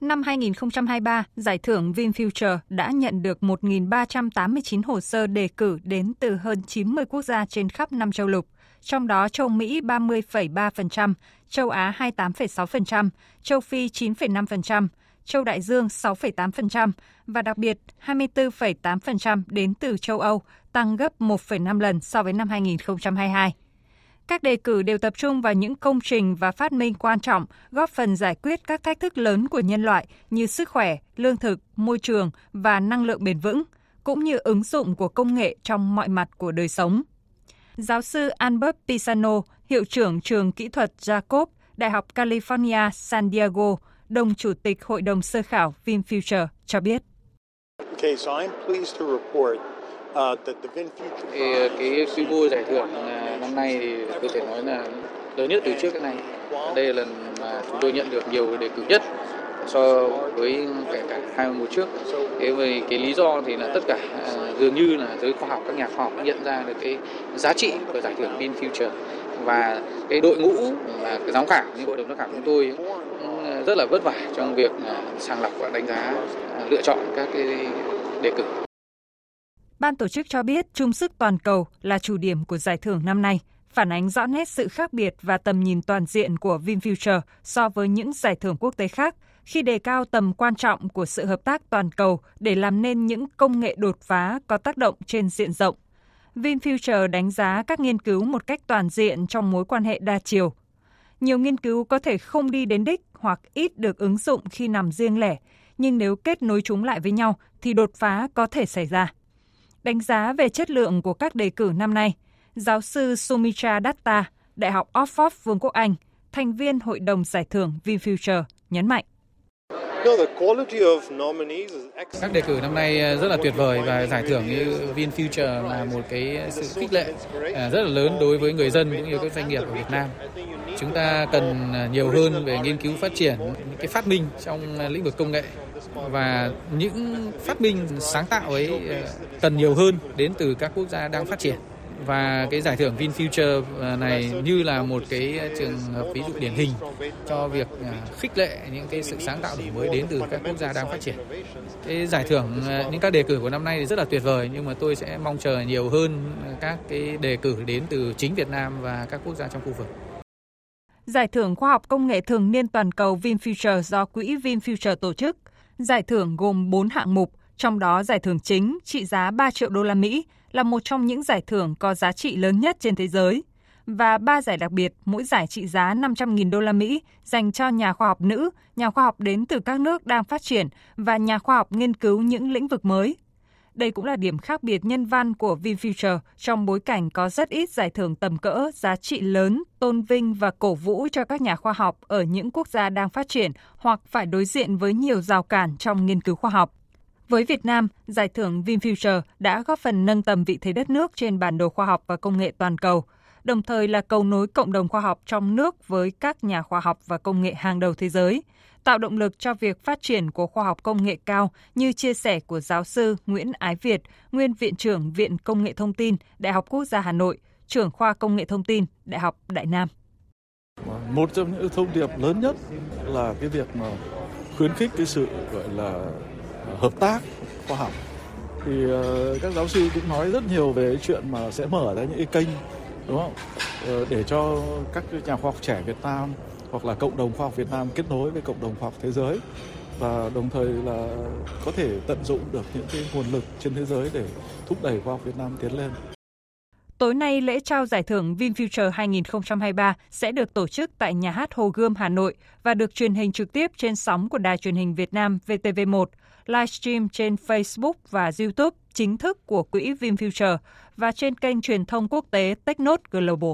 Năm 2023, giải thưởng VinFuture đã nhận được 1.389 hồ sơ đề cử đến từ hơn 90 quốc gia trên khắp năm châu lục, trong đó châu Mỹ 30,3%, châu Á 28,6%, châu Phi 9,5%, châu Đại Dương 6,8% và đặc biệt 24,8% đến từ châu Âu, tăng gấp 1,5 lần so với năm 2022. Các đề cử đều tập trung vào những công trình và phát minh quan trọng góp phần giải quyết các thách thức lớn của nhân loại như sức khỏe, lương thực, môi trường và năng lượng bền vững, cũng như ứng dụng của công nghệ trong mọi mặt của đời sống. Giáo sư Albert Pisano, hiệu trưởng trường kỹ thuật Jacob, Đại học California San Diego, đồng chủ tịch Hội đồng sơ khảo VinFuture cho biết. Okay, so I'm pleased to report thì ờ, cái quy mô giải thưởng ờ, năm nay thì có thể nói là lớn nhất từ trước cái này. Đây là lần mà chúng tôi nhận được nhiều đề cử nhất so với kể cả hai mùa trước. Thế về cái lý do thì là tất cả ờ, dường như là giới khoa học, các nhà khoa học nhận ra được cái giá trị của giải thưởng Bin Future và cái đội ngũ là cái giám khảo như hội đồng giám khảo chúng tôi cũng rất là vất vả trong việc sàng lọc và đánh giá lựa chọn các cái đề cử. Ban tổ chức cho biết chung sức toàn cầu là chủ điểm của giải thưởng năm nay, phản ánh rõ nét sự khác biệt và tầm nhìn toàn diện của VinFuture so với những giải thưởng quốc tế khác khi đề cao tầm quan trọng của sự hợp tác toàn cầu để làm nên những công nghệ đột phá có tác động trên diện rộng. VinFuture đánh giá các nghiên cứu một cách toàn diện trong mối quan hệ đa chiều. Nhiều nghiên cứu có thể không đi đến đích hoặc ít được ứng dụng khi nằm riêng lẻ, nhưng nếu kết nối chúng lại với nhau thì đột phá có thể xảy ra. Đánh giá về chất lượng của các đề cử năm nay, giáo sư Sumitra Datta, Đại học Oxford Vương quốc Anh, thành viên Hội đồng Giải thưởng VinFuture, nhấn mạnh. Các đề cử năm nay ờ, rất là tuyệt vời và giải thưởng như VinFuture là một cái sự khích lệ ờ, rất là lớn đối với người dân cũng như các doanh nghiệp ở Việt Nam. Chúng ta cần ờ, nhiều hơn về nghiên cứu phát triển những cái phát minh trong lĩnh vực công nghệ và những phát minh sáng tạo ấy cần nhiều hơn đến từ các quốc gia đang phát triển và cái giải thưởng VinFuture ờ, này như là một cái trường hợp ví dụ điển hình cho việc ờ, khích lệ những cái sự sáng tạo đổi mới đến từ các quốc gia đang phát triển. Cái giải thưởng ờ, những các đề cử của năm nay thì rất là tuyệt vời nhưng mà tôi sẽ mong chờ nhiều hơn các cái đề cử đến từ chính Việt Nam và các quốc gia trong khu vực. Giải thưởng khoa học công nghệ thường niên toàn cầu VinFuture do quỹ VinFuture tổ chức Giải thưởng gồm 4 hạng mục, trong đó giải thưởng chính trị giá 3 triệu đô la Mỹ là một trong những giải thưởng có giá trị lớn nhất trên thế giới và ba giải đặc biệt, mỗi giải trị giá 500.000 đô la Mỹ dành cho nhà khoa học nữ, nhà khoa học đến từ các nước đang phát triển và nhà khoa học nghiên cứu những lĩnh vực mới. Đây cũng là điểm khác biệt nhân văn của VinFuture trong bối cảnh có rất ít giải thưởng tầm cỡ, giá trị lớn, tôn vinh và cổ vũ cho các nhà khoa học ở những quốc gia đang phát triển hoặc phải đối diện với nhiều rào cản trong nghiên cứu khoa học. Với Việt Nam, giải thưởng VinFuture đã góp phần nâng tầm vị thế đất nước trên bản đồ khoa học và công nghệ toàn cầu, đồng thời là cầu nối cộng đồng khoa học trong nước với các nhà khoa học và công nghệ hàng đầu thế giới – tạo động lực cho việc phát triển của khoa học công nghệ cao như chia sẻ của giáo sư Nguyễn Ái Việt, nguyên viện trưởng Viện Công nghệ Thông tin, Đại học Quốc gia Hà Nội, trưởng khoa Công nghệ Thông tin, Đại học Đại Nam. Một trong những thông điệp lớn nhất là cái việc mà khuyến khích cái sự gọi là hợp tác, khoa học thì ờ, các giáo sư cũng nói rất nhiều về chuyện mà sẽ mở ra những cái kênh, đúng không ờ, để cho các nhà khoa học trẻ Việt Nam hoặc là cộng đồng khoa học Việt Nam kết nối với cộng đồng khoa học thế giới và đồng thời là có thể tận dụng được những cái nguồn lực trên thế giới để thúc đẩy khoa học Việt Nam tiến lên. Tối nay, lễ trao giải thưởng VinFuture 2023 sẽ được tổ chức tại Nhà hát Hồ Gươm, Hà Nội và được truyền hình trực tiếp trên sóng của Đài truyền hình Việt Nam VTV1, livestream trên Facebook và YouTube chính thức của quỹ VinFuture và trên kênh truyền thông quốc tế Technot Global.